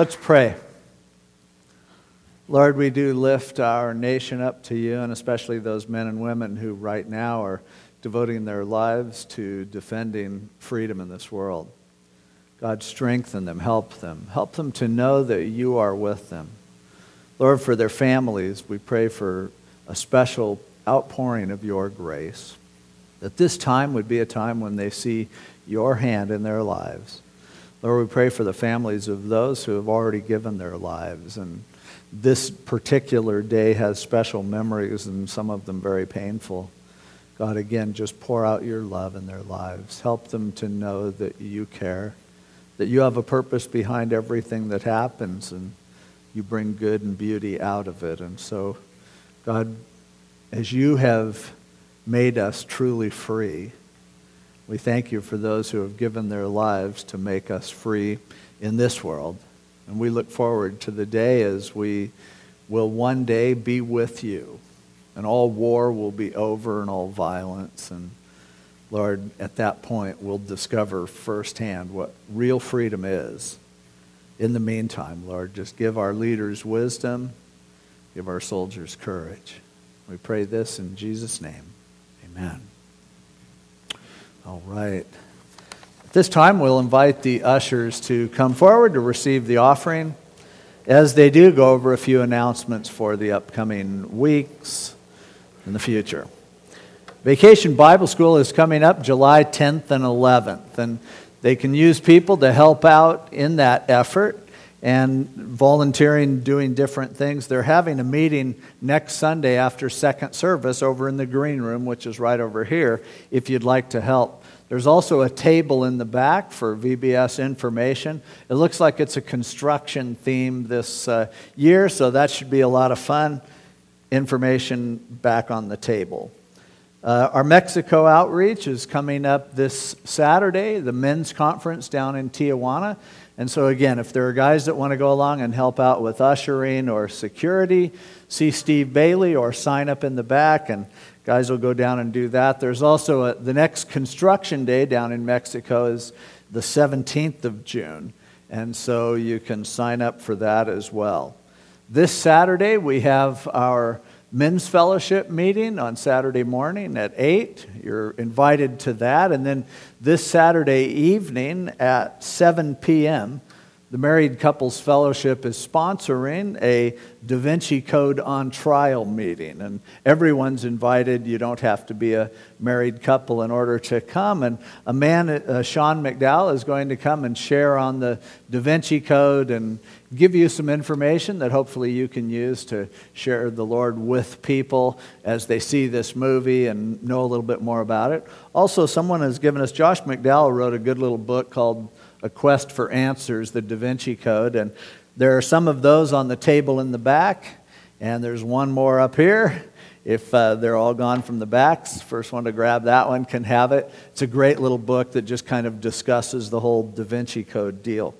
Let's pray. Lord, we do lift our nation up to you, and especially those men and women who right now are devoting their lives to defending freedom in this world. God, strengthen them, help them. Help them to know that you are with them. Lord, for their families, we pray for a special outpouring of your grace, that this time would be a time when they see your hand in their lives. Lord, we pray for the families of those who have already given their lives. And this particular day has special memories, and some of them very painful. God, again, just pour out your love in their lives. Help them to know that you care, that you have a purpose behind everything that happens, and you bring good and beauty out of it. And so, God, as you have made us truly free, we thank you for those who have given their lives to make us free in this world. And we look forward to the day as we will one day be with you and all war will be over and all violence. And Lord, at that point, we'll discover firsthand what real freedom is. In the meantime, Lord, just give our leaders wisdom, give our soldiers courage. We pray this in Jesus' name. Amen. All right. At this time, we'll invite the ushers to come forward to receive the offering. As they do, go over a few announcements for the upcoming weeks in the future. Vacation Bible School is coming up July 10th and 11th, and they can use people to help out in that effort and volunteering, doing different things. They're having a meeting next Sunday after second service over in the green room, which is right over here, if you'd like to help. There's also a table in the back for VBS information. It looks like it's a construction theme this uh, year, so that should be a lot of fun information back on the table. Uh, our Mexico outreach is coming up this Saturday, the men's conference down in Tijuana. And so, again, if there are guys that want to go along and help out with ushering or security, see Steve Bailey or sign up in the back, and guys will go down and do that. There's also a, the next construction day down in Mexico is the 17th of June. And so you can sign up for that as well. This Saturday, we have our men's fellowship meeting on Saturday morning at 8. You're invited to that. And then this Saturday evening at 7 p.m., the Married Couples Fellowship is sponsoring a Da Vinci Code on Trial meeting. And everyone's invited. You don't have to be a married couple in order to come. And a man, uh, Sean McDowell, is going to come and share on the Da Vinci Code and give you some information that hopefully you can use to share the Lord with people as they see this movie and know a little bit more about it. Also, someone has given us, Josh McDowell wrote a good little book called a quest for answers, the Da Vinci Code. And there are some of those on the table in the back, and there's one more up here. If uh, they're all gone from the backs, first one to grab that one can have it. It's a great little book that just kind of discusses the whole Da Vinci Code deal.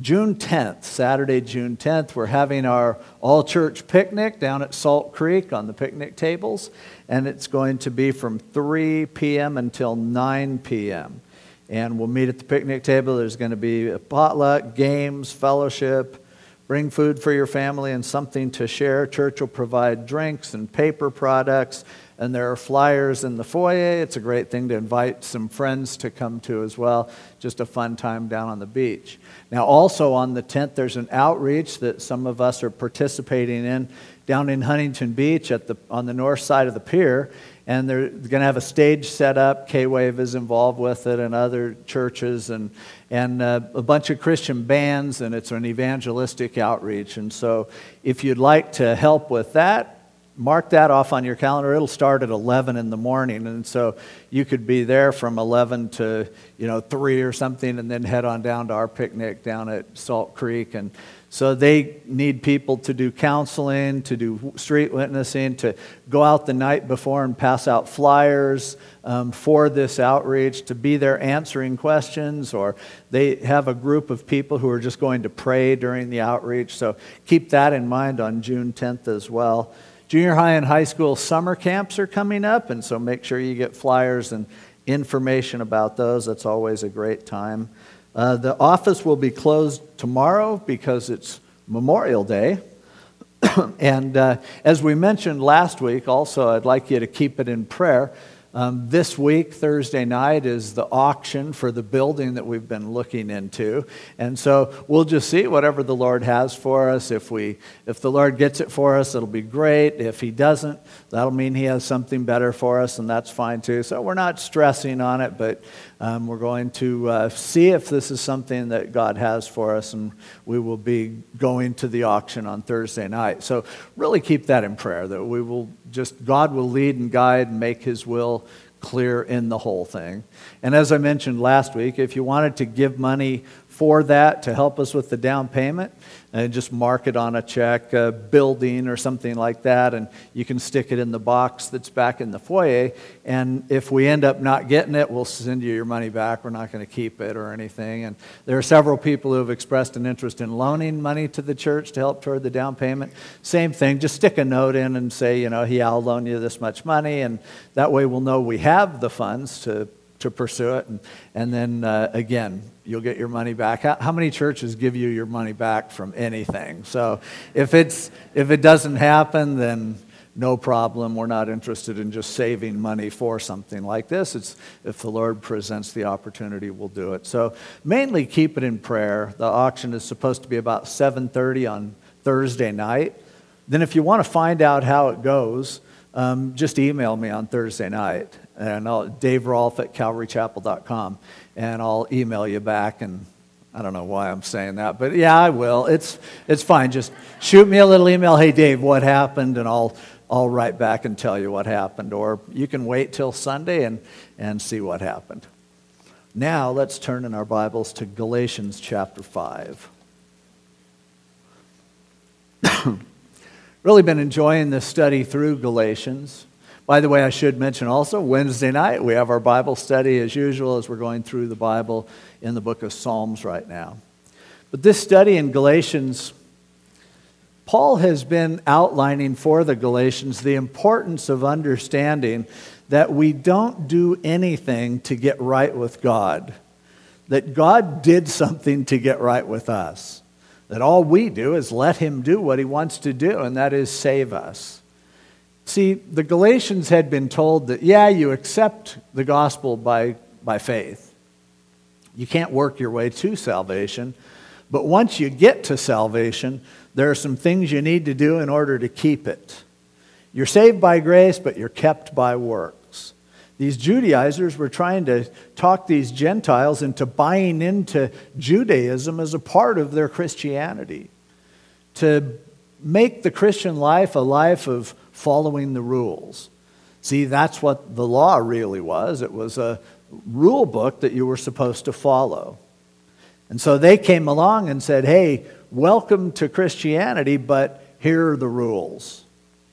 June 10th, Saturday, June 10th, we're having our all church picnic down at Salt Creek on the picnic tables, and it's going to be from 3 p.m. until 9 p.m and we'll meet at the picnic table. There's going to be a potluck, games, fellowship. Bring food for your family and something to share. Church will provide drinks and paper products, and there are flyers in the foyer. It's a great thing to invite some friends to come to as well. Just a fun time down on the beach. Now, also on the 10th, there's an outreach that some of us are participating in down in Huntington Beach at the, on the north side of the pier and they're going to have a stage set up. K Wave is involved with it, and other churches, and and uh, a bunch of Christian bands, and it's an evangelistic outreach. And so, if you'd like to help with that, mark that off on your calendar. It'll start at 11 in the morning, and so you could be there from 11 to you know three or something, and then head on down to our picnic down at Salt Creek and so they need people to do counseling, to do street witnessing, to go out the night before and pass out flyers um, for this outreach, to be there answering questions, or they have a group of people who are just going to pray during the outreach. So keep that in mind on June 10th as well. Junior high and high school summer camps are coming up, and so make sure you get flyers and information about those. That's always a great time. Uh, the office will be closed tomorrow because it's Memorial Day. and uh, as we mentioned last week, also, I'd like you to keep it in prayer. Um, this week, Thursday night, is the auction for the building that we've been looking into. And so we'll just see whatever the Lord has for us. If, we, if the Lord gets it for us, it'll be great. If He doesn't, that'll mean He has something better for us, and that's fine too. So we're not stressing on it, but um, we're going to uh, see if this is something that God has for us, and we will be going to the auction on Thursday night. So really keep that in prayer that we will just, God will lead and guide and make His will clear in the whole thing. And as I mentioned last week, if you wanted to give money for that to help us with the down payment and just mark it on a check, a building or something like that, and you can stick it in the box that's back in the foyer. And if we end up not getting it, we'll send you your money back. We're not going to keep it or anything. And there are several people who have expressed an interest in loaning money to the church to help toward the down payment. Same thing, just stick a note in and say, you know, yeah, I'll loan you this much money, and that way we'll know we have the funds to to pursue it. And, and then uh, again, you'll get your money back. How, how, many churches give you your money back from anything? So if, it's, if it doesn't happen, then no problem. We're not interested in just saving money for something like this. It's, if the Lord presents the opportunity, we'll do it. So mainly keep it in prayer. The auction is supposed to be about 7.30 on Thursday night. Then if you want to find out how it goes, um, just email me on Thursday night and I'll, Dave Rolfe at calvarychapel.com, and I'll email you back. And I don't know why I'm saying that, but yeah, I will. It's, it's fine. Just shoot me a little email. Hey, Dave, what happened? And I'll, I'll write back and tell you what happened. Or you can wait till Sunday and, and see what happened. Now, let's turn in our Bibles to Galatians chapter 5. really been enjoying this study through Galatians. By the way, I should mention also Wednesday night we have our Bible study as usual as we're going through the Bible in the book of Psalms right now. But this study in Galatians, Paul has been outlining for the Galatians the importance of understanding that we don't do anything to get right with God, that God did something to get right with us, that all we do is let Him do what He wants to do, and that is save us. See, the Galatians had been told that, yeah, you accept the gospel by, by faith. You can't work your way to salvation. But once you get to salvation, there are some things you need to do in order to keep it. You're saved by grace, but you're kept by works. These Judaizers were trying to talk these Gentiles into buying into Judaism as a part of their Christianity, to make the Christian life a life of following the rules. See, that's what the law really was. It was a rule book that you were supposed to follow. And so they came along and said, hey, welcome to Christianity, but here are the rules.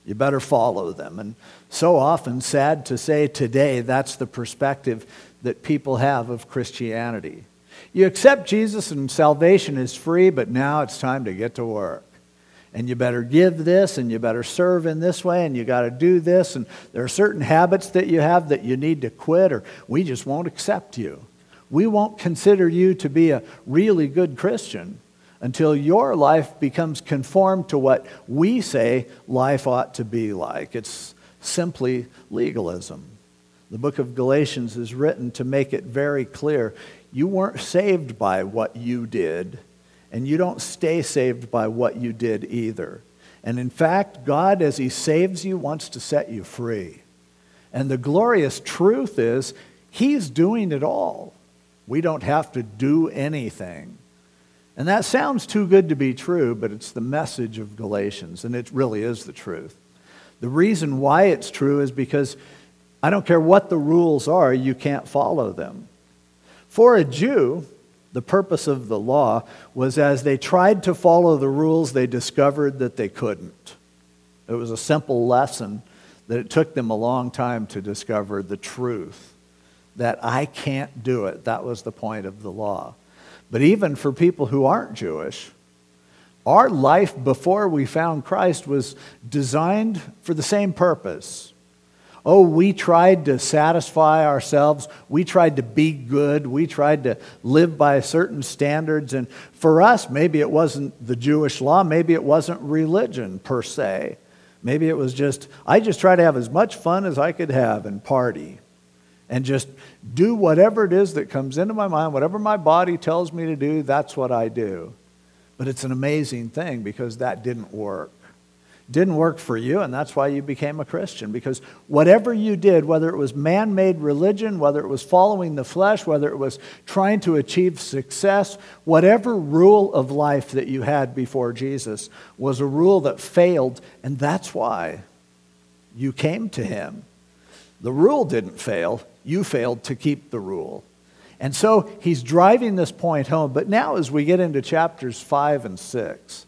You better follow them. And so often, sad to say today, that's the perspective that people have of Christianity. You accept Jesus and salvation is free, but now it's time to get to work and you better give this and you better serve in this way and you got to do this and there are certain habits that you have that you need to quit or we just won't accept you. We won't consider you to be a really good Christian until your life becomes conformed to what we say life ought to be like. It's simply legalism. The book of Galatians is written to make it very clear you weren't saved by what you did and you don't stay saved by what you did either. And in fact, God, as He saves you, wants to set you free. And the glorious truth is, He's doing it all. We don't have to do anything. And that sounds too good to be true, but it's the message of Galatians, and it really is the truth. The reason why it's true is because I don't care what the rules are, you can't follow them. For a Jew, the purpose of the law was as they tried to follow the rules, they discovered that they couldn't. It was a simple lesson that it took them a long time to discover the truth that I can't do it. That was the point of the law. But even for people who aren't Jewish, our life before we found Christ was designed for the same purpose. Oh, we tried to satisfy ourselves. We tried to be good. We tried to live by certain standards. And for us, maybe it wasn't the Jewish law. Maybe it wasn't religion per se. Maybe it was just, I just try to have as much fun as I could have and party and just do whatever it is that comes into my mind, whatever my body tells me to do, that's what I do. But it's an amazing thing because that didn't work didn't work for you, and that's why you became a Christian. Because whatever you did, whether it was man made religion, whether it was following the flesh, whether it was trying to achieve success, whatever rule of life that you had before Jesus was a rule that failed, and that's why you came to him. The rule didn't fail, you failed to keep the rule. And so he's driving this point home. But now, as we get into chapters 5 and 6,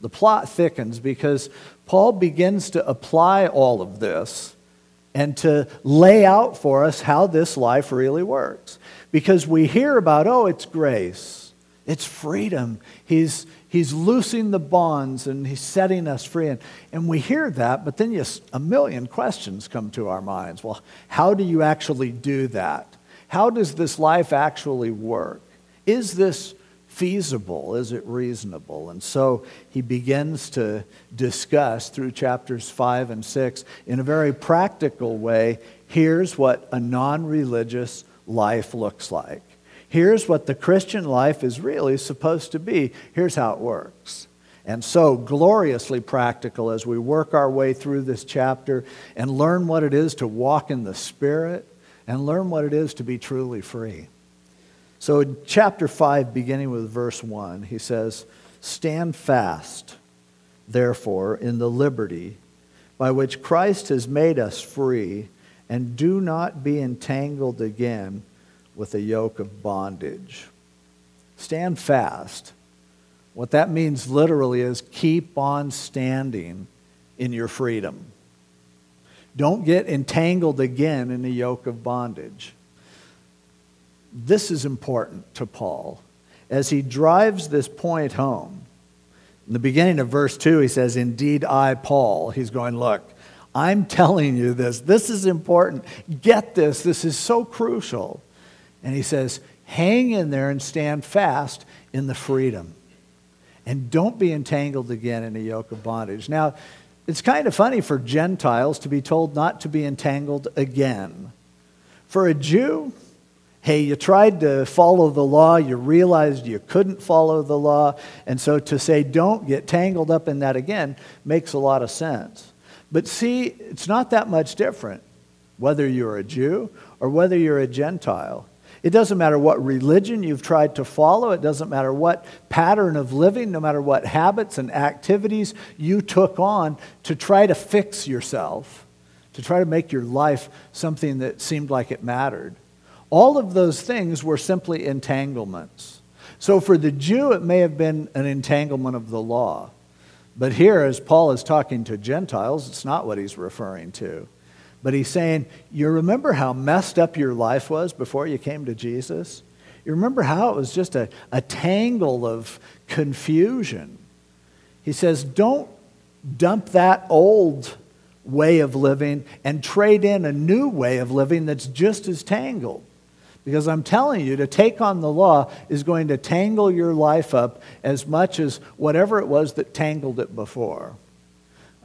the plot thickens because Paul begins to apply all of this and to lay out for us how this life really works. Because we hear about, oh, it's grace, it's freedom. He's, he's loosing the bonds and he's setting us free. And, and we hear that, but then a million questions come to our minds. Well, how do you actually do that? How does this life actually work? Is this feasible? Is it reasonable? And so he begins to discuss through chapters 5 and 6 in a very practical way here's what a non religious life looks like. Here's what the Christian life is really supposed to be. Here's how it works. And so, gloriously practical as we work our way through this chapter and learn what it is to walk in the Spirit and learn what it is to be truly free. So, in chapter 5, beginning with verse 1, he says, Stand fast, therefore, in the liberty by which Christ has made us free, and do not be entangled again with a yoke of bondage. Stand fast. What that means literally is keep on standing in your freedom. Don't get entangled again in a yoke of bondage. This is important to Paul as he drives this point home. In the beginning of verse 2, he says, Indeed, I, Paul. He's going, Look, I'm telling you this. This is important. Get this. This is so crucial. And he says, Hang in there and stand fast in the freedom. And don't be entangled again in a yoke of bondage. Now, it's kind of funny for Gentiles to be told not to be entangled again. For a Jew, hey, you tried to follow the law, you realized you couldn't follow the law, and so to say don't get tangled up in that again makes a lot of sense. But see, it's not that much different whether you're a Jew or whether you're a Gentile. It doesn't matter what religion you've tried to follow. It doesn't matter what pattern of living, no matter what habits and activities you took on to try to fix yourself, to try to make your life something that seemed like it mattered. All of those things were simply entanglements. So for the Jew, it may have been an entanglement of the law. But here, as Paul is talking to Gentiles, it's not what he's referring to. But he's saying, You remember how messed up your life was before you came to Jesus? You remember how it was just a, a tangle of confusion. He says, Don't dump that old way of living and trade in a new way of living that's just as tangled. Because I'm telling you, to take on the law is going to tangle your life up as much as whatever it was that tangled it before.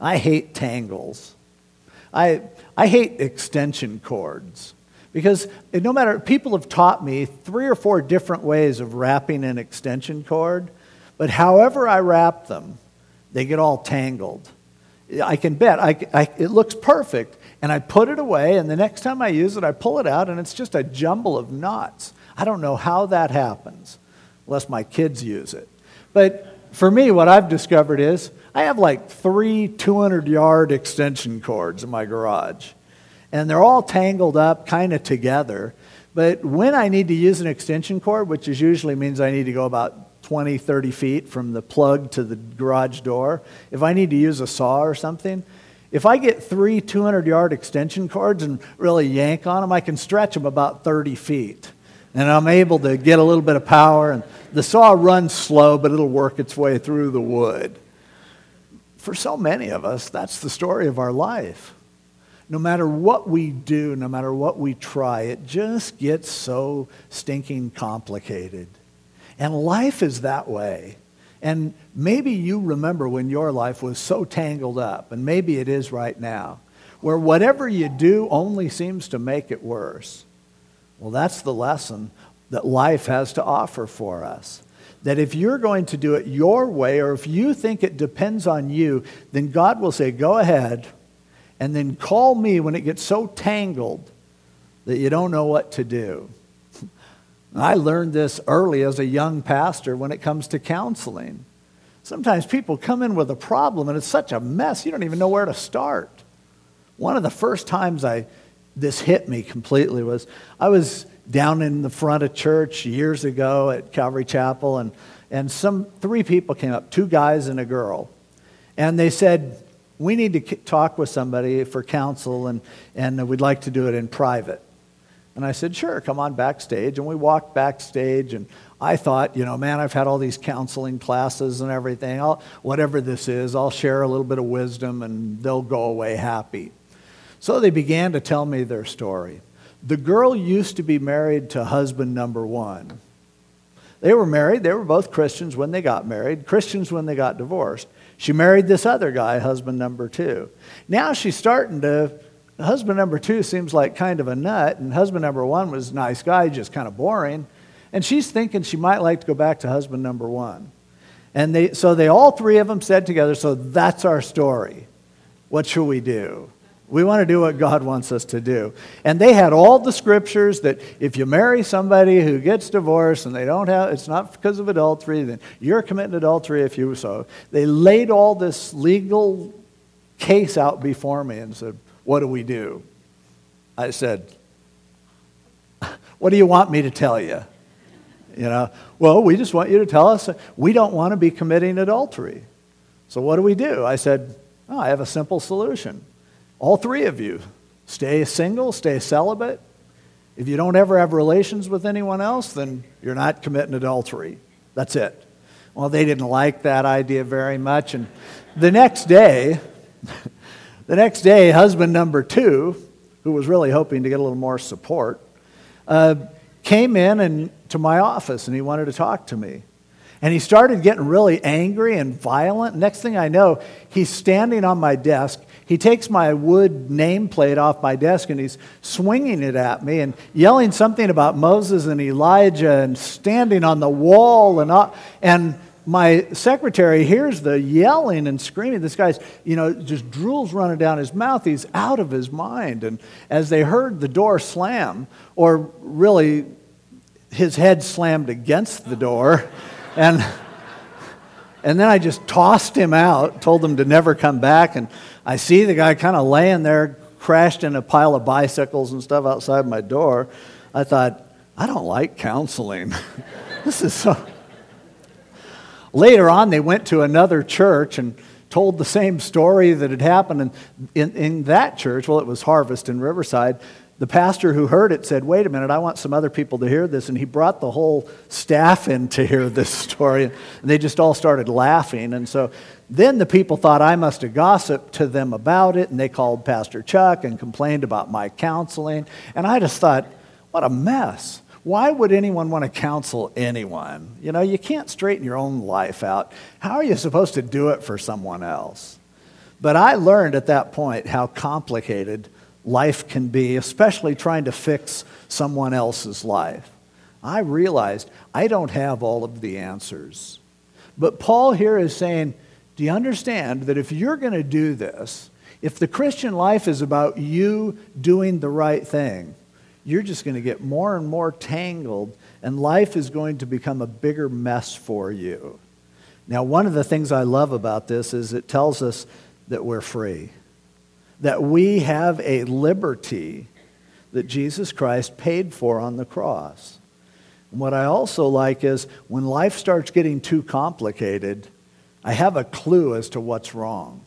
I hate tangles. I, I hate extension cords. Because no matter, people have taught me three or four different ways of wrapping an extension cord, but however I wrap them, they get all tangled. I can bet I, I, it looks perfect, and I put it away, and the next time I use it, I pull it out, and it's just a jumble of knots. I don't know how that happens, unless my kids use it. But for me, what I've discovered is I have like three 200 yard extension cords in my garage, and they're all tangled up kind of together. But when I need to use an extension cord, which is usually means I need to go about 20, 30 feet from the plug to the garage door, if I need to use a saw or something, if I get three 200 yard extension cords and really yank on them, I can stretch them about 30 feet. And I'm able to get a little bit of power. And the saw runs slow, but it'll work its way through the wood. For so many of us, that's the story of our life. no matter what we do, no matter what we try, it just gets so stinking complicated. And life is that way. And maybe you remember when your life was so tangled up, and maybe it is right now, where whatever you do only seems to make it worse. Well, that's the lesson that life has to offer for us. That if you're going to do it your way, or if you think it depends on you, then God will say, Go ahead, and then call me when it gets so tangled that you don't know what to do. I learned this early as a young pastor when it comes to counseling. Sometimes people come in with a problem and it's such a mess, you don't even know where to start. One of the first times I this hit me completely was I was down in the front of church years ago at Calvary Chapel and and some three people came up, two guys and a girl. And they said, we need to talk with somebody for counsel and, and we'd like to do it in private. And I said, sure, come on backstage. And we walked backstage, and I thought, you know, man, I've had all these counseling classes and everything. I'll, whatever this is, I'll share a little bit of wisdom and they'll go away happy. So they began to tell me their story. The girl used to be married to husband number one. They were married, they were both Christians when they got married, Christians when they got divorced. She married this other guy, husband number two. Now she's starting to, husband number two seems like kind of a nut, and husband number one was a nice guy, just kind of boring. And she's thinking she might like to go back to husband number one. And they, so they all three of them said together, So that's our story. What shall we do? We want to do what God wants us to do. And they had all the scriptures that if you marry somebody who gets divorced and they don't have, it's not because of adultery, then you're committing adultery if you so. They laid all this legal case out before me and said, What do we do? I said, What do you want me to tell you? You know, well, we just want you to tell us we don't want to be committing adultery. So what do we do? I said, oh, I have a simple solution. All three of you, stay single, stay celibate. If you don't ever have relations with anyone else, then you're not committing adultery. That's it. Well, they didn't like that idea very much. And the next day, the next day, husband number two, who was really hoping to get a little more support, uh, came in and to my office and he wanted to talk to me. And he started getting really angry and violent. Next thing I know, he's standing on my desk. He takes my wood nameplate off my desk and he's swinging it at me and yelling something about Moses and Elijah and standing on the wall and and my secretary hears the yelling and screaming. This guy's, you know, just drool's running down his mouth. He's out of his mind. And as they heard the door slam, or really his head slammed against the door, and, and then I just tossed him out, told him to never come back. And I see the guy kind of laying there, crashed in a pile of bicycles and stuff outside my door. I thought, I don't like counseling. this is so. Later on, they went to another church and told the same story that had happened. In, in that church, well, it was Harvest in Riverside, the pastor who heard it said, Wait a minute, I want some other people to hear this. And he brought the whole staff in to hear this story. And they just all started laughing. And so then the people thought I must have gossiped to them about it. And they called Pastor Chuck and complained about my counseling. And I just thought, What a mess. Why would anyone want to counsel anyone? You know, you can't straighten your own life out. How are you supposed to do it for someone else? But I learned at that point how complicated life can be, especially trying to fix someone else's life. I realized I don't have all of the answers. But Paul here is saying, Do you understand that if you're going to do this, if the Christian life is about you doing the right thing, you're just going to get more and more tangled, and life is going to become a bigger mess for you. Now, one of the things I love about this is it tells us that we're free that we have a liberty that Jesus Christ paid for on the cross. And what I also like is when life starts getting too complicated, I have a clue as to what's wrong.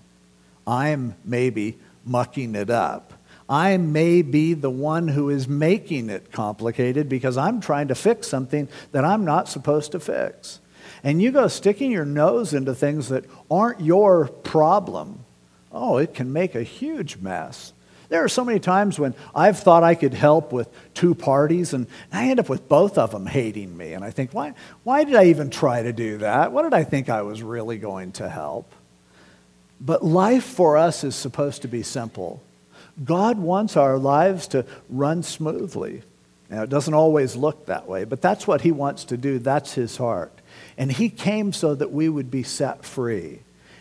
I'm maybe mucking it up. I may be the one who is making it complicated because I'm trying to fix something that I'm not supposed to fix. And you go sticking your nose into things that aren't your problem oh, it can make a huge mess. There are so many times when I've thought I could help with two parties, and I end up with both of them hating me. And I think, why, why did I even try to do that? What did I think I was really going to help? But life for us is supposed to be simple. God wants our lives to run smoothly. Now, it doesn't always look that way, but that's what He wants to do. That's His heart. And He came so that we would be set free.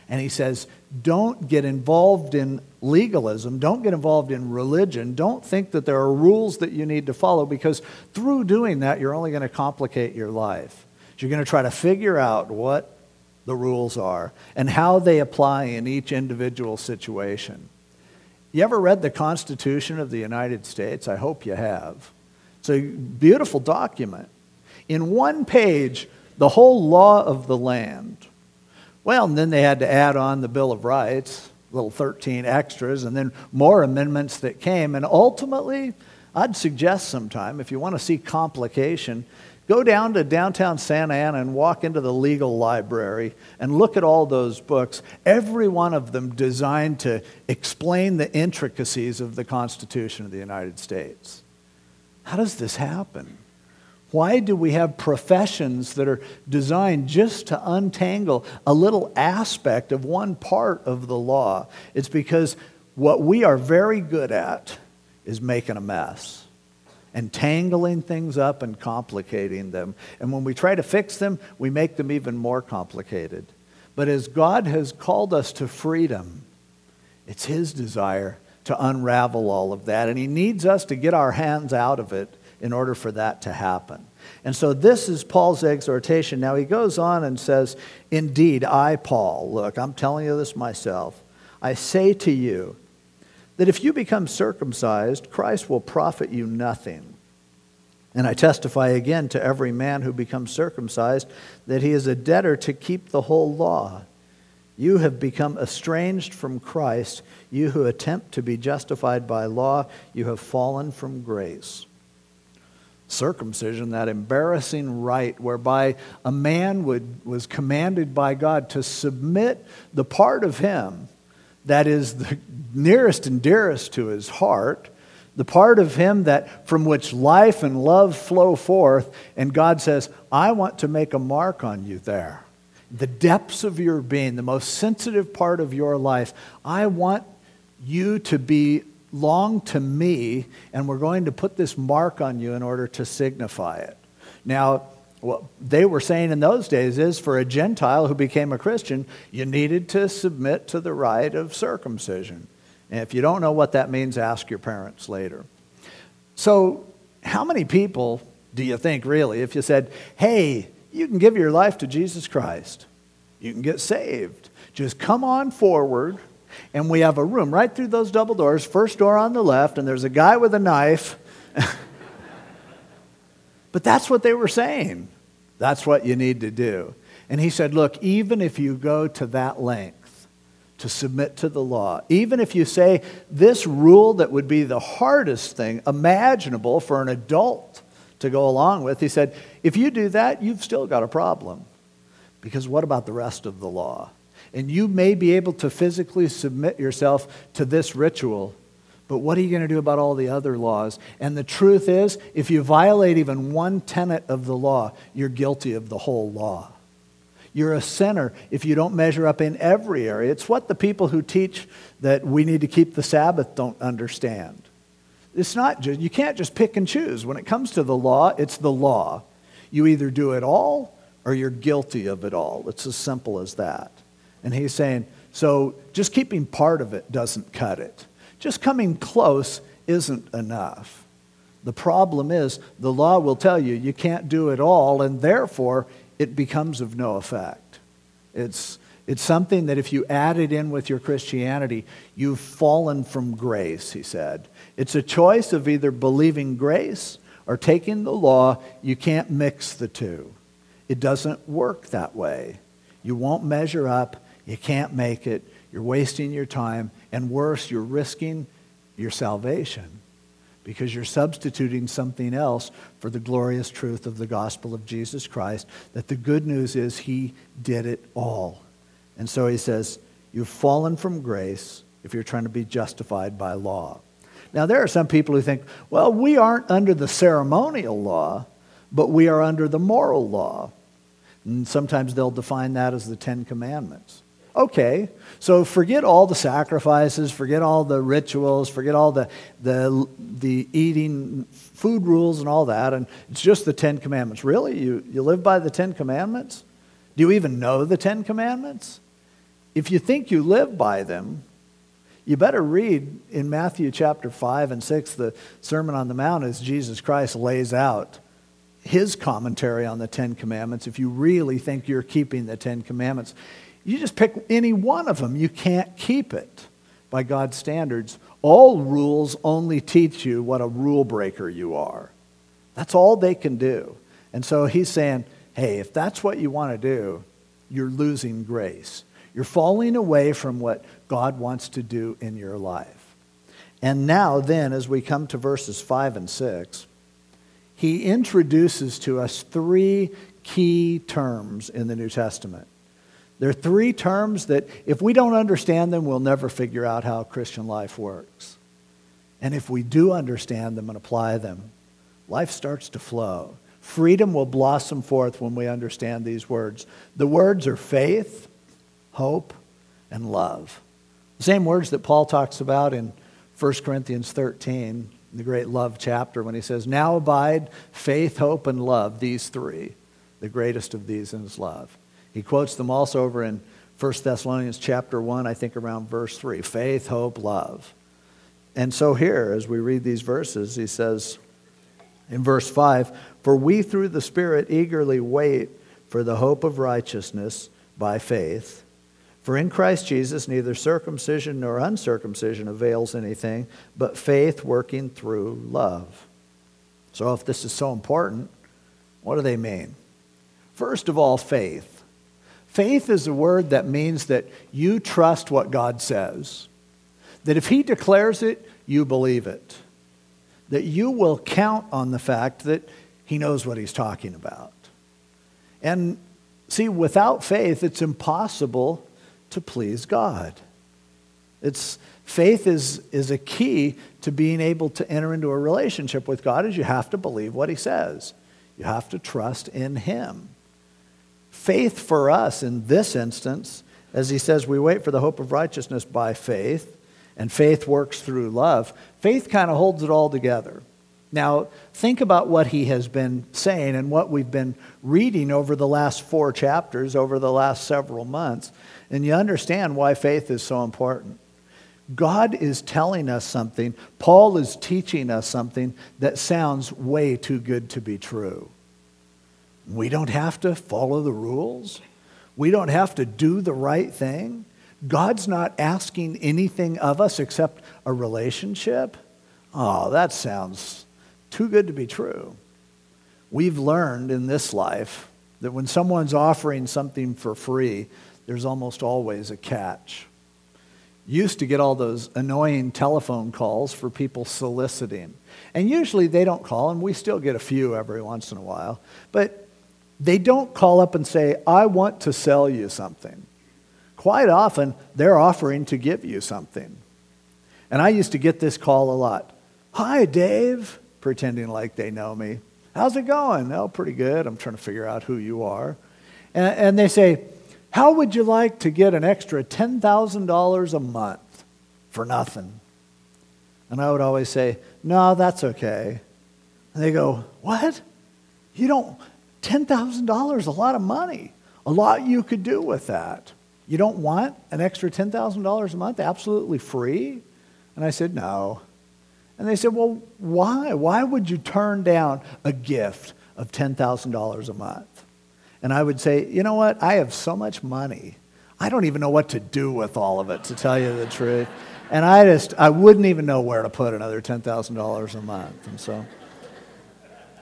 And He says, don't get involved in legalism. Don't get involved in religion. Don't think that there are rules that you need to follow because through doing that, you're only going to complicate your life. You're going to try to figure out what the rules are and how they apply in each individual situation. You ever read the Constitution of the United States? I hope you have. It's a beautiful document. In one page, the whole law of the land. Well, and then they had to add on the Bill of Rights, little 13 extras, and then more amendments that came. And ultimately, I'd suggest sometime, if you want to see complication, Go down to downtown Santa Ana and walk into the legal library and look at all those books, every one of them designed to explain the intricacies of the Constitution of the United States. How does this happen? Why do we have professions that are designed just to untangle a little aspect of one part of the law? It's because what we are very good at is making a mess and tangling things up and complicating them. And when we try to fix them, we make them even more complicated. But as God has called us to freedom, it's His desire to unravel all of that. And He needs us to get our hands out of it in order for that to happen. And so this is Paul's exhortation. Now he goes on and says, Indeed, I, Paul, look, I'm telling you this myself, I say to you, that if you become circumcised, Christ will profit you nothing. And I testify again to every man who becomes circumcised that he is a debtor to keep the whole law. You have become estranged from Christ. You who attempt to be justified by law, you have fallen from grace. Circumcision, that embarrassing rite whereby a man would, was commanded by God to submit the part of him that is the nearest and dearest to his heart, the part of him that from which life and love flow forth, and God says, I want to make a mark on you there. The depths of your being, the most sensitive part of your life, I want you to be long to me, and we're going to put this mark on you in order to signify it. Now, what they were saying in those days is for a Gentile who became a Christian, you needed to submit to the rite of circumcision. And if you don't know what that means, ask your parents later. So, how many people do you think, really, if you said, hey, you can give your life to Jesus Christ, you can get saved, just come on forward, and we have a room right through those double doors, first door on the left, and there's a guy with a knife. but that's what they were saying. That's what you need to do. And he said, Look, even if you go to that length to submit to the law, even if you say this rule that would be the hardest thing imaginable for an adult to go along with, he said, if you do that, you've still got a problem. Because what about the rest of the law? And you may be able to physically submit yourself to this ritual, but what are you going to do about all the other laws? And the truth is, if you violate even one tenet of the law, you're guilty of the whole law. You're a sinner if you don't measure up in every area. It's what the people who teach that we need to keep the Sabbath don't understand. It's not just, you can't just pick and choose. When it comes to the law, it's the law. You either do it all or you're guilty of it all. It's as simple as that. And he's saying, so just keeping part of it doesn't cut it. Just coming close isn't enough. The problem is the law will tell you you can't do it all, and therefore it becomes of no effect. It's, it's something that if you add it in with your Christianity, you've fallen from grace, he said. It's a choice of either believing grace or taking the law. You can't mix the two. It doesn't work that way. You won't measure up, you can't make it, you're wasting your time, and worse, you're risking your salvation because you're substituting something else for the glorious truth of the gospel of Jesus Christ. That the good news is he did it all. And so he says, You've fallen from grace if you're trying to be justified by law. Now, there are some people who think, well, we aren't under the ceremonial law, but we are under the moral law. And sometimes they'll define that as the Ten Commandments. Okay, so forget all the sacrifices, forget all the rituals, forget all the, the, the eating food rules and all that, and it's just the Ten Commandments. Really? You, you live by the Ten Commandments? Do you even know the Ten Commandments? If you think you live by them, you better read in Matthew chapter 5 and 6 the Sermon on the Mount as Jesus Christ lays out his commentary on the Ten Commandments. If you really think you're keeping the Ten Commandments, you just pick any one of them. You can't keep it by God's standards. All rules only teach you what a rule breaker you are. That's all they can do. And so he's saying, hey, if that's what you want to do, you're losing grace. You're falling away from what God wants to do in your life. And now, then, as we come to verses 5 and 6, he introduces to us three key terms in the New Testament. There are three terms that, if we don't understand them, we'll never figure out how Christian life works. And if we do understand them and apply them, life starts to flow. Freedom will blossom forth when we understand these words. The words are faith, hope, and love. The same words that Paul talks about in 1 Corinthians 13, the great love chapter, when he says, Now abide faith, hope, and love, these three. The greatest of these is love. He quotes them also over in 1 Thessalonians chapter 1, I think around verse 3 faith, hope, love. And so here, as we read these verses, he says in verse 5 For we through the Spirit eagerly wait for the hope of righteousness by faith. For in Christ Jesus, neither circumcision nor uncircumcision avails anything, but faith working through love. So, if this is so important, what do they mean? First of all, faith. Faith is a word that means that you trust what God says, that if He declares it, you believe it, that you will count on the fact that He knows what He's talking about. And see, without faith, it's impossible to please God. It's, faith is, is a key to being able to enter into a relationship with God is you have to believe what he says. You have to trust in him. Faith for us in this instance, as he says, we wait for the hope of righteousness by faith, and faith works through love. Faith kind of holds it all together. Now, think about what he has been saying and what we've been reading over the last four chapters, over the last several months, and you understand why faith is so important. God is telling us something, Paul is teaching us something that sounds way too good to be true. We don't have to follow the rules. We don't have to do the right thing. God's not asking anything of us except a relationship. Oh, that sounds too good to be true. We've learned in this life that when someone's offering something for free, there's almost always a catch. Used to get all those annoying telephone calls for people soliciting. And usually they don't call, and we still get a few every once in a while. But they don't call up and say, I want to sell you something. Quite often, they're offering to give you something. And I used to get this call a lot Hi, Dave, pretending like they know me. How's it going? Oh, pretty good. I'm trying to figure out who you are. And, and they say, How would you like to get an extra $10,000 a month for nothing? And I would always say, No, that's okay. And they go, What? You don't, $10,000 a lot of money. A lot you could do with that. You don't want an extra $10,000 a month absolutely free? And I said, No. And they said, Well, why? Why would you turn down a gift of $10,000 a month? And I would say, You know what? I have so much money. I don't even know what to do with all of it, to tell you the truth. And I just, I wouldn't even know where to put another $10,000 a month. And so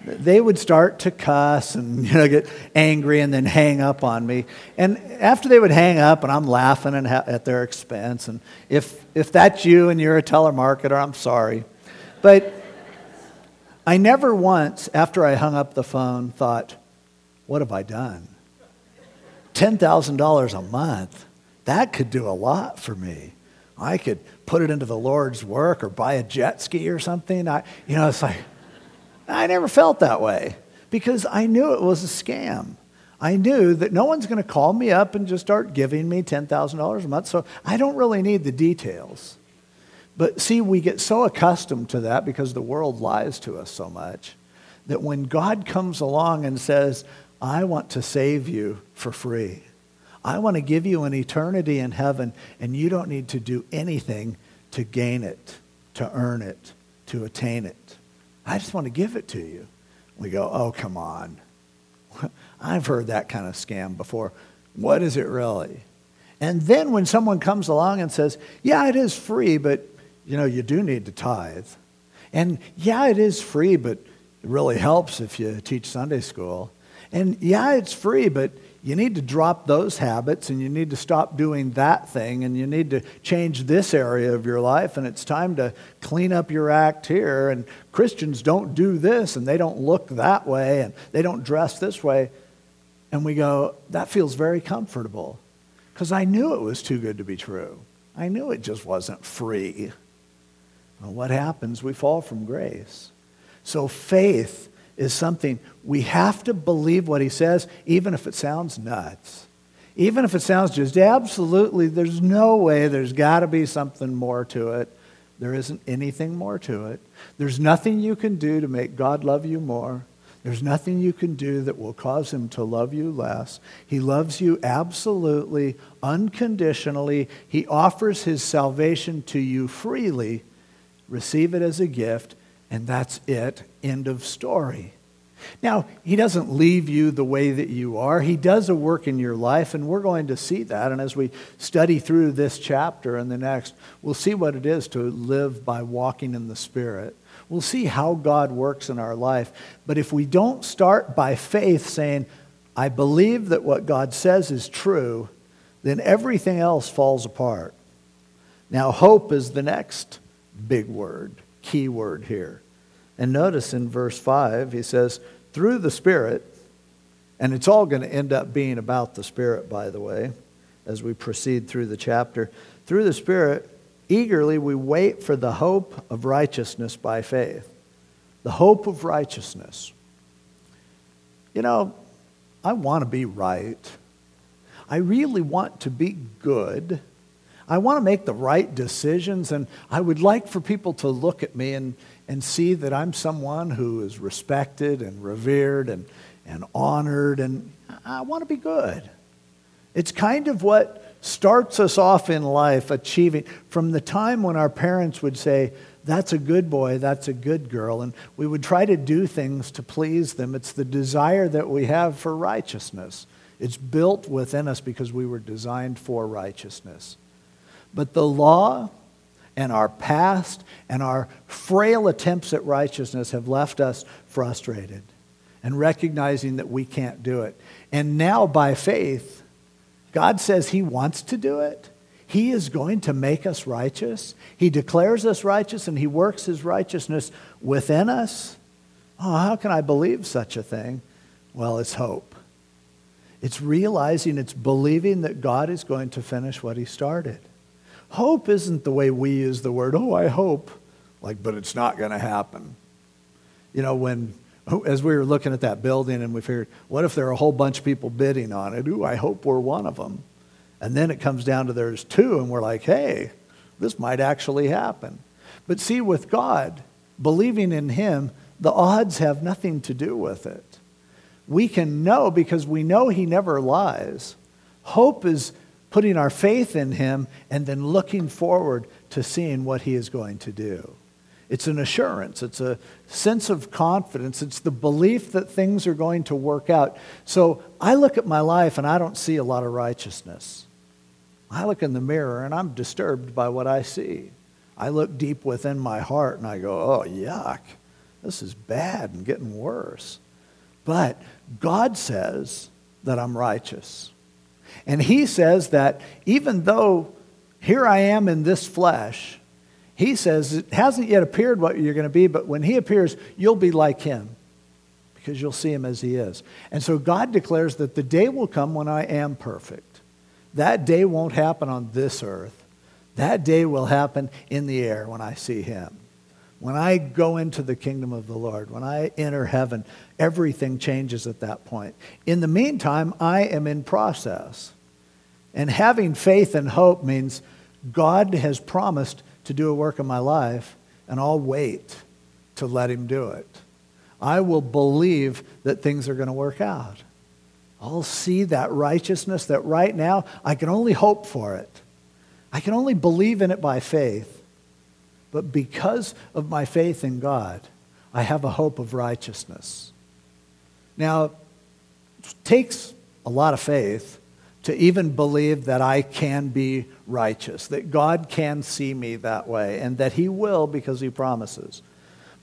they would start to cuss and you know get angry and then hang up on me. And after they would hang up and i'm laughing and ha- at their expense and if if that's you and you're a telemarketer i'm sorry. But i never once after i hung up the phone thought what have i done? $10000 a month that could do a lot for me. I could put it into the Lord's work or buy a jet ski or something. I, you know, it's like, I never felt that way because I knew it was a scam. I knew that no one's going to call me up and just start giving me $10,000 a month, so I don't really need the details. But see, we get so accustomed to that because the world lies to us so much that when God comes along and says, I want to save you for free, I want to give you an eternity in heaven, and you don't need to do anything to gain it, to earn it, to attain it. I just want to give it to you. We go, oh, come on. I've heard that kind of scam before. What is it really? And then when someone comes along and says, yeah, it is free, but you know, you do need to tithe. And yeah, it is free, but it really helps if you teach Sunday school. And yeah, it's free, but you need to drop those habits and you need to stop doing that thing and you need to change this area of your life and it's time to clean up your act here. And Christians don't do this and they don't look that way and they don't dress this way. And we go that feels very comfortable. Because I knew it was too good to be true. I knew it just wasn't free. Well, what happens? We fall from grace. So faith is something we have to believe what he says, even if it sounds nuts. Even if it sounds just absolutely, there's no way, there's got to be something more to it. There isn't anything more to it. There's nothing you can do to make God love you more. There's nothing you can do that will cause him to love you less. He loves you absolutely, unconditionally. He offers his salvation to you freely. Receive it as a gift and that's it. End of story. Now, he doesn't leave you the way that you are. He does a work in your life, and we're going to see that. And as we study through this chapter and the next, we'll see what it is to live by walking in the Spirit. We'll see how God works in our life. But if we don't start by faith saying, I believe that what God says is true, then everything else falls apart. Now, hope is the next big word, key word here. And notice in verse 5, he says, through the Spirit, and it's all going to end up being about the Spirit, by the way, as we proceed through the chapter. Through the Spirit, eagerly we wait for the hope of righteousness by faith. The hope of righteousness. You know, I want to be right. I really want to be good. I want to make the right decisions, and I would like for people to look at me and, and see that I'm someone who is respected and revered and, and honored, and I want to be good. It's kind of what starts us off in life achieving from the time when our parents would say, That's a good boy, that's a good girl, and we would try to do things to please them. It's the desire that we have for righteousness. It's built within us because we were designed for righteousness. But the law and our past and our frail attempts at righteousness have left us frustrated and recognizing that we can't do it. And now, by faith, God says He wants to do it. He is going to make us righteous. He declares us righteous and He works His righteousness within us. Oh, how can I believe such a thing? Well, it's hope. It's realizing, it's believing that God is going to finish what He started. Hope isn't the way we use the word, oh, I hope, like, but it's not going to happen. You know, when, as we were looking at that building and we figured, what if there are a whole bunch of people bidding on it? Ooh, I hope we're one of them. And then it comes down to there's two, and we're like, hey, this might actually happen. But see, with God, believing in Him, the odds have nothing to do with it. We can know because we know He never lies. Hope is putting our faith in Him, and then looking forward to seeing what He is going to do. It's an assurance, it's a sense of confidence, it's the belief that things are going to work out. So I look at my life and I don't see a lot of righteousness. I look in the mirror and I'm disturbed by what I see. I look deep within my heart and I go, oh, yuck, this is bad and getting worse. But God says that I'm righteous. And he says that even though here I am in this flesh, he says it hasn't yet appeared what you're going to be, but when he appears, you'll be like him because you'll see him as he is. And so God declares that the day will come when I am perfect. That day won't happen on this earth. That day will happen in the air when I see him. When I go into the kingdom of the Lord, when I enter heaven, everything changes at that point. In the meantime, I am in process. And having faith and hope means God has promised to do a work in my life, and I'll wait to let him do it. I will believe that things are going to work out. I'll see that righteousness that right now I can only hope for it. I can only believe in it by faith. But because of my faith in God, I have a hope of righteousness. Now, it takes a lot of faith to even believe that I can be righteous, that God can see me that way, and that He will because He promises.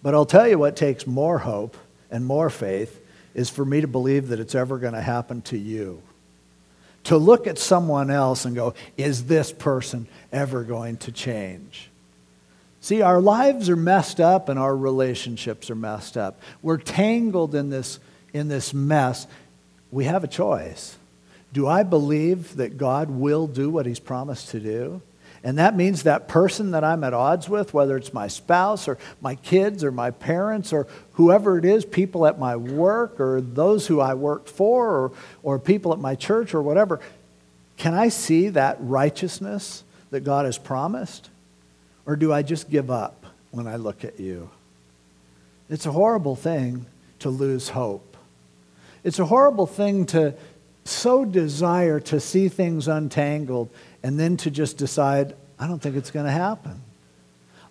But I'll tell you what takes more hope and more faith is for me to believe that it's ever going to happen to you. To look at someone else and go, is this person ever going to change? See, our lives are messed up and our relationships are messed up. We're tangled in this, in this mess. We have a choice. Do I believe that God will do what He's promised to do? And that means that person that I'm at odds with, whether it's my spouse or my kids or my parents or whoever it is, people at my work or those who I worked for or, or people at my church or whatever, can I see that righteousness that God has promised? Or do I just give up when I look at you? It's a horrible thing to lose hope. It's a horrible thing to so desire to see things untangled and then to just decide, I don't think it's going to happen.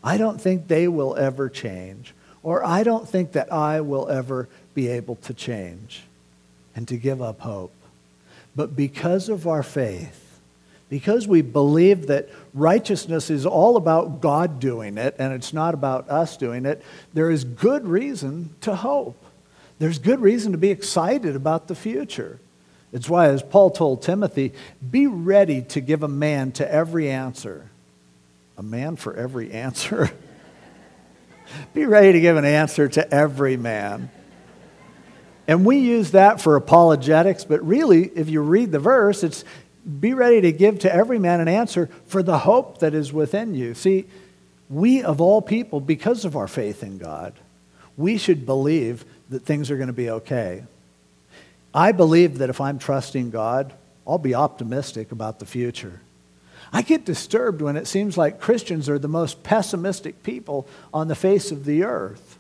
I don't think they will ever change, or I don't think that I will ever be able to change, and to give up hope. But because of our faith, because we believe that righteousness is all about God doing it and it's not about us doing it, there is good reason to hope. There's good reason to be excited about the future. It's why, as Paul told Timothy, be ready to give a man to every answer. A man for every answer? be ready to give an answer to every man. And we use that for apologetics, but really, if you read the verse, it's be ready to give to every man an answer for the hope that is within you. See, we of all people, because of our faith in God, we should believe that things are going to be okay. I believe that if I'm trusting God, I'll be optimistic about the future. I get disturbed when it seems like Christians are the most pessimistic people on the face of the earth.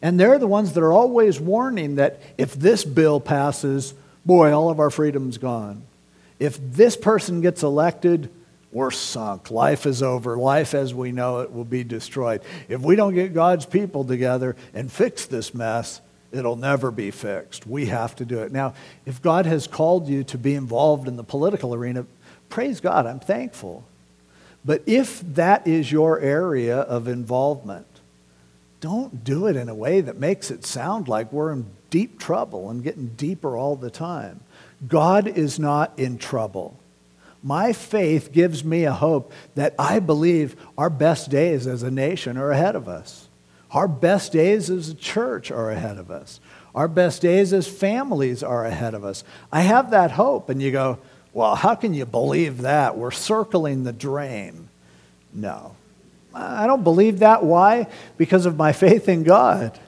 And they're the ones that are always warning that if this bill passes, boy, all of our freedom's gone. If this person gets elected, we're sunk. Life is over. Life as we know it will be destroyed. If we don't get God's people together and fix this mess, It'll never be fixed. We have to do it. Now, if God has called you to be involved in the political arena, praise God, I'm thankful. But if that is your area of involvement, don't do it in a way that makes it sound like we're in deep trouble and getting deeper all the time. God is not in trouble. My faith gives me a hope that I believe our best days as a nation are ahead of us. Our best days as a church are ahead of us. Our best days as families are ahead of us. I have that hope. And you go, well, how can you believe that? We're circling the drain. No. I don't believe that. Why? Because of my faith in God.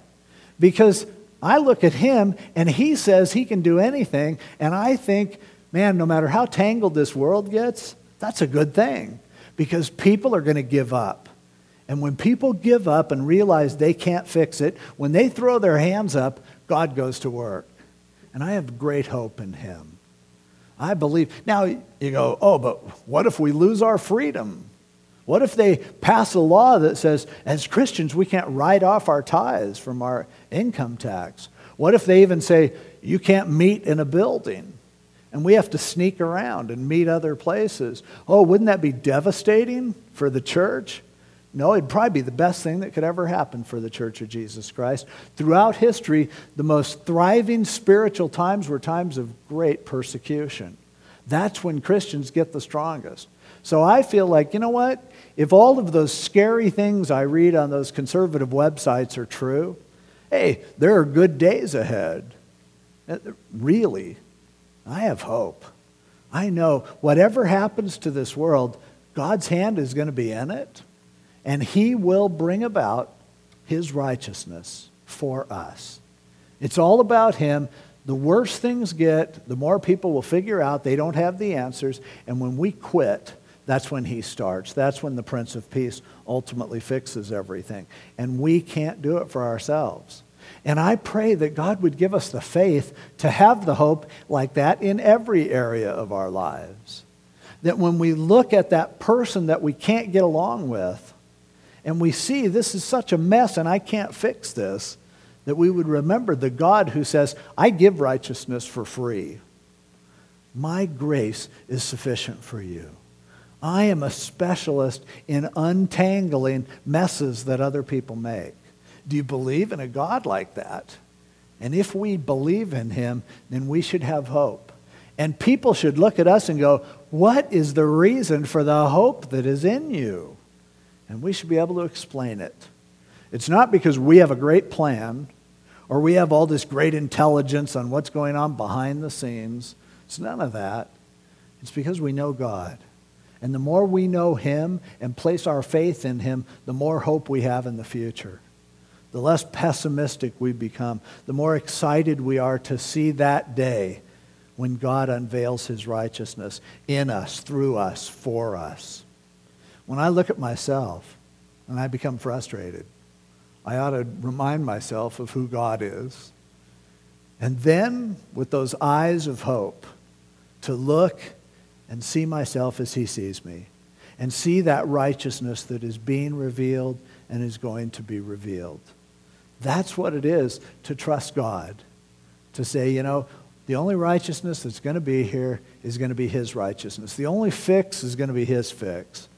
Because I look at Him and He says He can do anything. And I think, man, no matter how tangled this world gets, that's a good thing. Because people are going to give up. And when people give up and realize they can't fix it, when they throw their hands up, God goes to work. And I have great hope in Him. I believe. Now, you go, oh, but what if we lose our freedom? What if they pass a law that says, as Christians, we can't write off our tithes from our income tax? What if they even say, you can't meet in a building? And we have to sneak around and meet other places. Oh, wouldn't that be devastating for the church? No, it'd probably be the best thing that could ever happen for the Church of Jesus Christ. Throughout history, the most thriving spiritual times were times of great persecution. That's when Christians get the strongest. So I feel like, you know what? If all of those scary things I read on those conservative websites are true, hey, there are good days ahead. Uh, really, I have hope. I know whatever happens to this world, God's hand is going to be in it, and He will bring about His righteousness for us. It's all about Him. The worse things get, the more people will figure out they don't have the answers, and when we quit, that's when he starts. That's when the Prince of Peace ultimately fixes everything. And we can't do it for ourselves. And I pray that God would give us the faith to have the hope like that in every area of our lives. That when we look at that person that we can't get along with, and we see this is such a mess and I can't fix this, that we would remember the God who says, I give righteousness for free. My grace is sufficient for you. I am a specialist in untangling messes that other people make. Do you believe in a God like that? And if we believe in him, then we should have hope. And people should look at us and go, What is the reason for the hope that is in you? And we should be able to explain it. It's not because we have a great plan or we have all this great intelligence on what's going on behind the scenes. It's none of that. It's because we know God. And the more we know Him and place our faith in Him, the more hope we have in the future the less pessimistic we become, the more excited we are to see that day when God unveils his righteousness in us, through us, for us. When I look at myself and I become frustrated, I ought to remind myself of who God is. And then, with those eyes of hope, to look and see myself as he sees me and see that righteousness that is being revealed and is going to be revealed. That's what it is to trust God. To say, you know, the only righteousness that's going to be here is going to be His righteousness. The only fix is going to be His fix.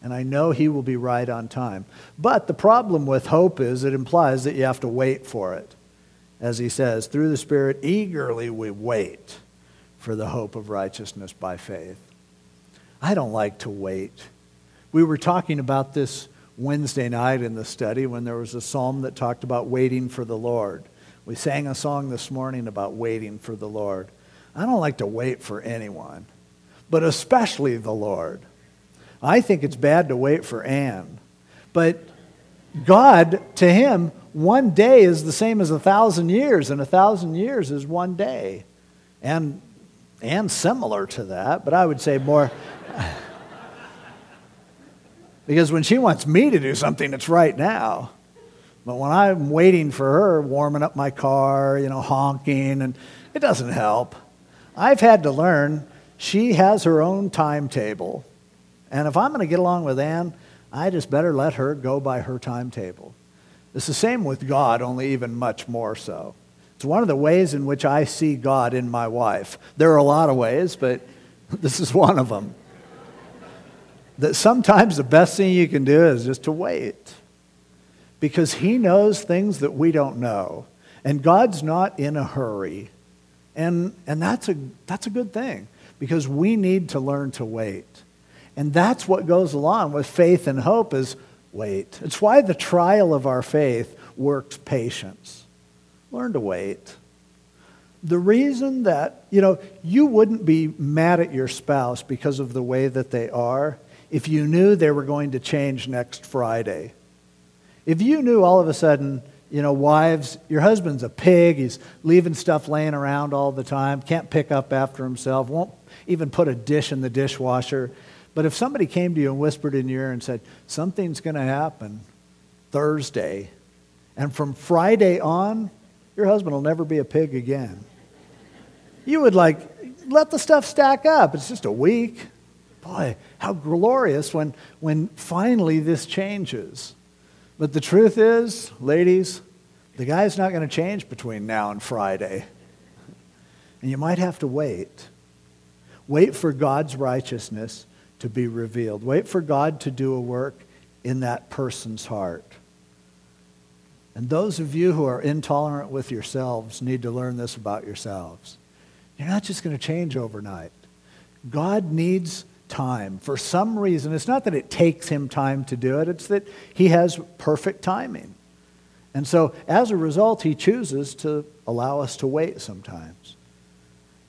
And I know He will be right on time. But the problem with hope is it implies that you have to wait for it. As He says, through the Spirit, eagerly we wait for the hope of righteousness by faith. I don't like to wait. We were talking about this Wednesday night in the study when there was a psalm that talked about waiting for the Lord. We sang a song this morning about waiting for the Lord. I don't like to wait for anyone, but especially the Lord. I think it's bad to wait for Anne. But God, to him, one day is the same as a thousand years, and a thousand years is one day. And, and similar to that, but I would say more. Because when she wants me to do something, it's right now. But when I'm waiting for her, warming up my car, you know, honking, and it doesn't help. I've had to learn she has her own timetable. And if I'm going to get along with Ann, I just better let her go by her timetable. It's the same with God, only even much more so. It's one of the ways in which I see God in my wife. There are a lot of ways, but this is one of them that sometimes the best thing you can do is just to wait. Because he knows things that we don't know. And god's not in a hurry. And, and that's, a, that's a good thing. Because we need to learn to wait. And that's what goes along with faith and hope is wait. It's why the trial of our faith works patience. Learn to wait. The reason that you know you wouldn't be mad at your spouse because of the way that they are if you knew they were going to change next Friday. If you knew all of a sudden, you know, wives, your husband's a pig, he's leaving stuff laying around all the time, can't pick up after himself, won't even put a dish in the dishwasher. But if somebody came to you and whispered in your ear and said, something's going to happen Thursday, and from Friday on, your husband will never be a pig again. You would like, let the stuff stack up. It's just a week boy, how glorious when, when finally this changes. But the truth is, ladies, the guy's not going to change between now and Friday. And you might have to wait. Wait for God's righteousness to be revealed. Wait for God to do a work in that person's heart. And those of you who are intolerant with yourselves need to learn this about yourselves. You're not just going to change overnight. God needs time. For some reason, it's not that it takes him time to do it, it's that he has perfect timing. And so, as a result, he chooses to allow us to wait sometimes.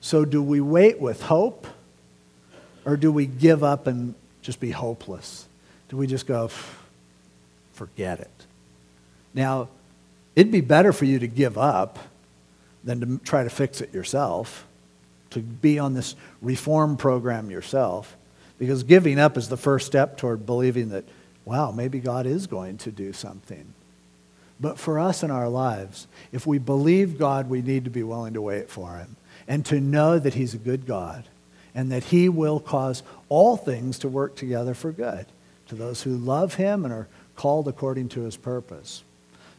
So, do we wait with hope, or do we give up and just be hopeless? Do we just go, forget it? Now, it'd be better for you to give up than to try to fix it yourself, to be on this reform program yourself. Because giving up is the first step toward believing that, wow, maybe God is going to do something. But for us in our lives, if we believe God, we need to be willing to wait for Him and to know that He's a good God and that He will cause all things to work together for good to those who love Him and are called according to His purpose.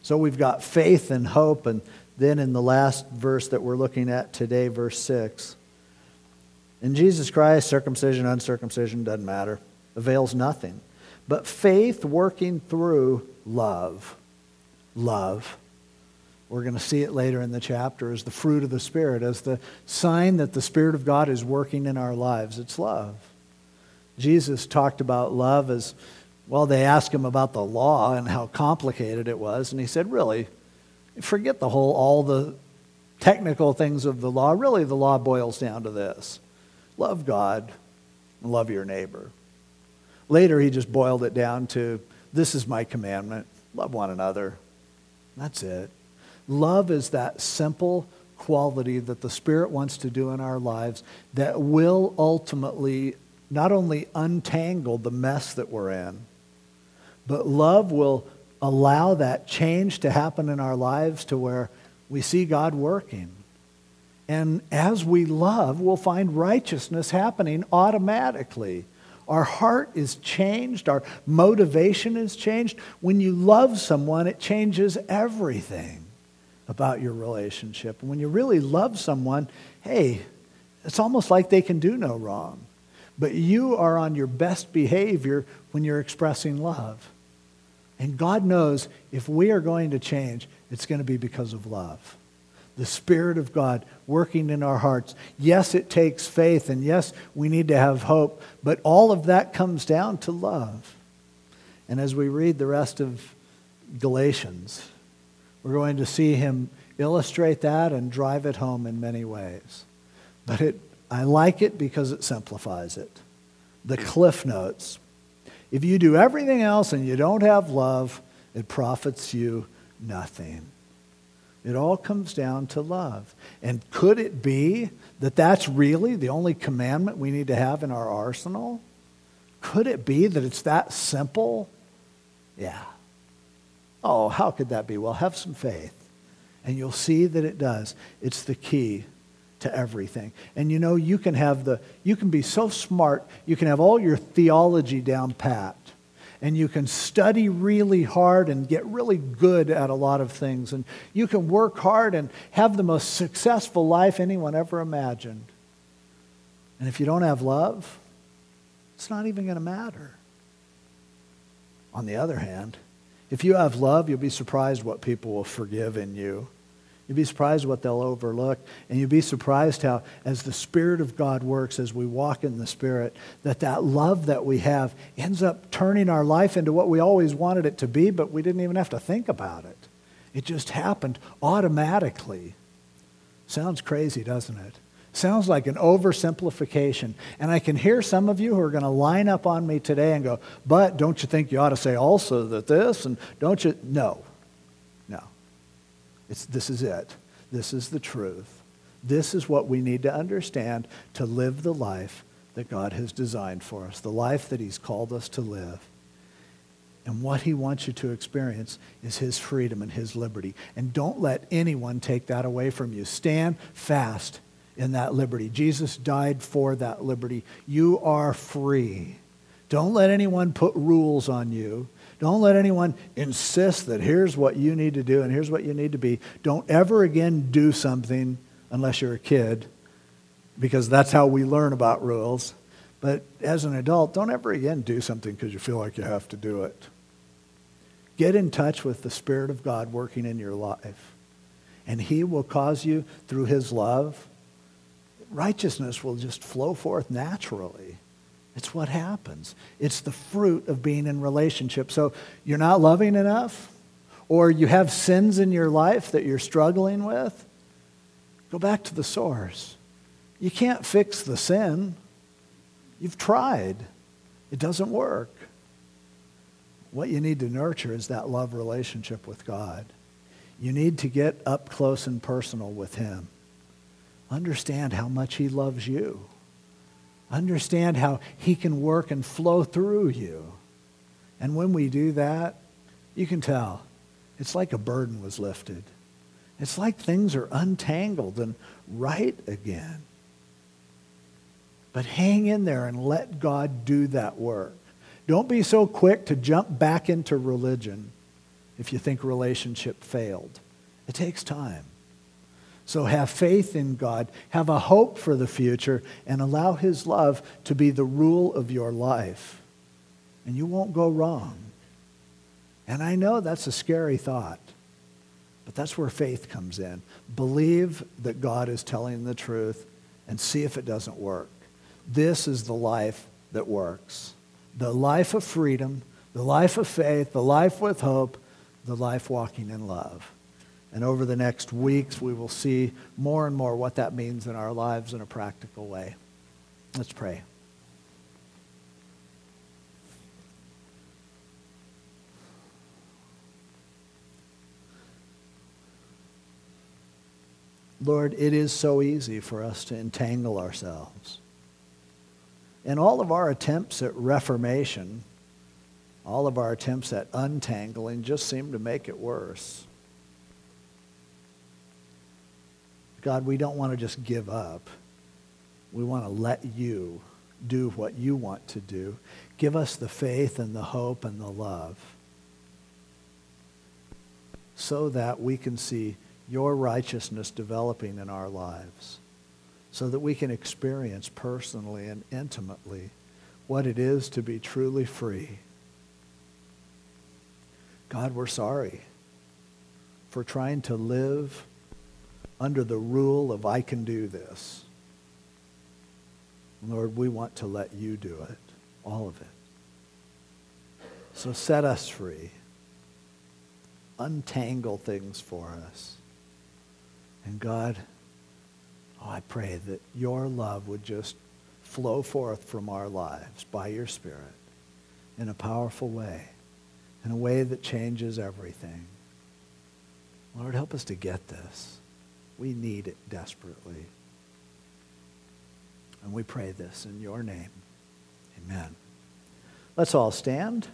So we've got faith and hope. And then in the last verse that we're looking at today, verse 6, in Jesus Christ, circumcision, uncircumcision, doesn't matter, avails nothing. But faith working through love. Love. We're going to see it later in the chapter as the fruit of the Spirit, as the sign that the Spirit of God is working in our lives. It's love. Jesus talked about love as well, they asked him about the law and how complicated it was, and he said, Really, forget the whole, all the technical things of the law. Really, the law boils down to this love God and love your neighbor. Later, he just boiled it down to this is my commandment love one another. That's it. Love is that simple quality that the Spirit wants to do in our lives that will ultimately not only untangle the mess that we're in, but love will allow that change to happen in our lives to where we see God working. And as we love, we'll find righteousness happening automatically. Our heart is changed, our motivation is changed. When you love someone, it changes everything about your relationship. And when you really love someone, hey, it's almost like they can do no wrong. But you are on your best behavior when you're expressing love. And God knows if we are going to change, it's going to be because of love the Spirit of God working in our hearts. Yes, it takes faith, and yes, we need to have hope, but all of that comes down to love. And as we read the rest of Galatians, we're going to see him illustrate that and drive it home in many ways. But it, I like it because it simplifies it. The cliff notes. If you do everything else and you don't have love, it profits you nothing. It all comes down to love. And could it be that that's really the only commandment we need to have in our arsenal? Could it be that it's that simple? Yeah. Oh, how could that be? Well, have some faith, and you'll see that it does. It's the key to everything. And you know, you can have the you can be so smart, you can have all your theology down pat and you can study really hard and get really good at a lot of things. And you can work hard and have the most successful life anyone ever imagined. And if you don't have love, it's not even going to matter. On the other hand, if you have love, you'll be surprised what people will forgive in you. You'd be surprised what they'll overlook. And you'd be surprised how, as the Spirit of God works, as we walk in the Spirit, that that love that we have ends up turning our life into what we always wanted it to be, but we didn't even have to think about it. It just happened automatically. Sounds crazy, doesn't it? Sounds like an oversimplification. And I can hear some of you who are going to line up on me today and go, but don't you think you ought to say also that this? And don't you? No. It's, this is it. This is the truth. This is what we need to understand to live the life that God has designed for us, the life that He's called us to live. And what He wants you to experience is His freedom and His liberty. And don't let anyone take that away from you. Stand fast in that liberty. Jesus died for that liberty. You are free. Don't let anyone put rules on you. Don't let anyone insist that here's what you need to do and here's what you need to be. Don't ever again do something unless you're a kid, because that's how we learn about rules. But as an adult, don't ever again do something because you feel like you have to do it. Get in touch with the Spirit of God working in your life, and He will cause you, through His love, righteousness will just flow forth naturally. It's what happens. It's the fruit of being in relationship. So you're not loving enough, or you have sins in your life that you're struggling with, go back to the source. You can't fix the sin. You've tried. It doesn't work. What you need to nurture is that love relationship with God. You need to get up close and personal with Him. Understand how much He loves you. Understand how He can work and flow through you. And when we do that, you can tell it's like a burden was lifted. It's like things are untangled and right again. But hang in there and let God do that work. Don't be so quick to jump back into religion if you think relationship failed. It takes time. So have faith in God, have a hope for the future, and allow His love to be the rule of your life. And you won't go wrong. And I know that's a scary thought, but that's where faith comes in. Believe that God is telling the truth and see if it doesn't work. This is the life that works the life of freedom, the life of faith, the life with hope, the life walking in love. And over the next weeks, we will see more and more what that means in our lives in a practical way. Let's pray. Lord, it is so easy for us to entangle ourselves. And all of our attempts at reformation, all of our attempts at untangling just seem to make it worse. God, we don't want to just give up. We want to let you do what you want to do. Give us the faith and the hope and the love so that we can see your righteousness developing in our lives, so that we can experience personally and intimately what it is to be truly free. God, we're sorry for trying to live under the rule of I can do this. Lord, we want to let you do it, all of it. So set us free. Untangle things for us. And God, oh, I pray that your love would just flow forth from our lives by your Spirit in a powerful way, in a way that changes everything. Lord, help us to get this. We need it desperately. And we pray this in your name. Amen. Let's all stand.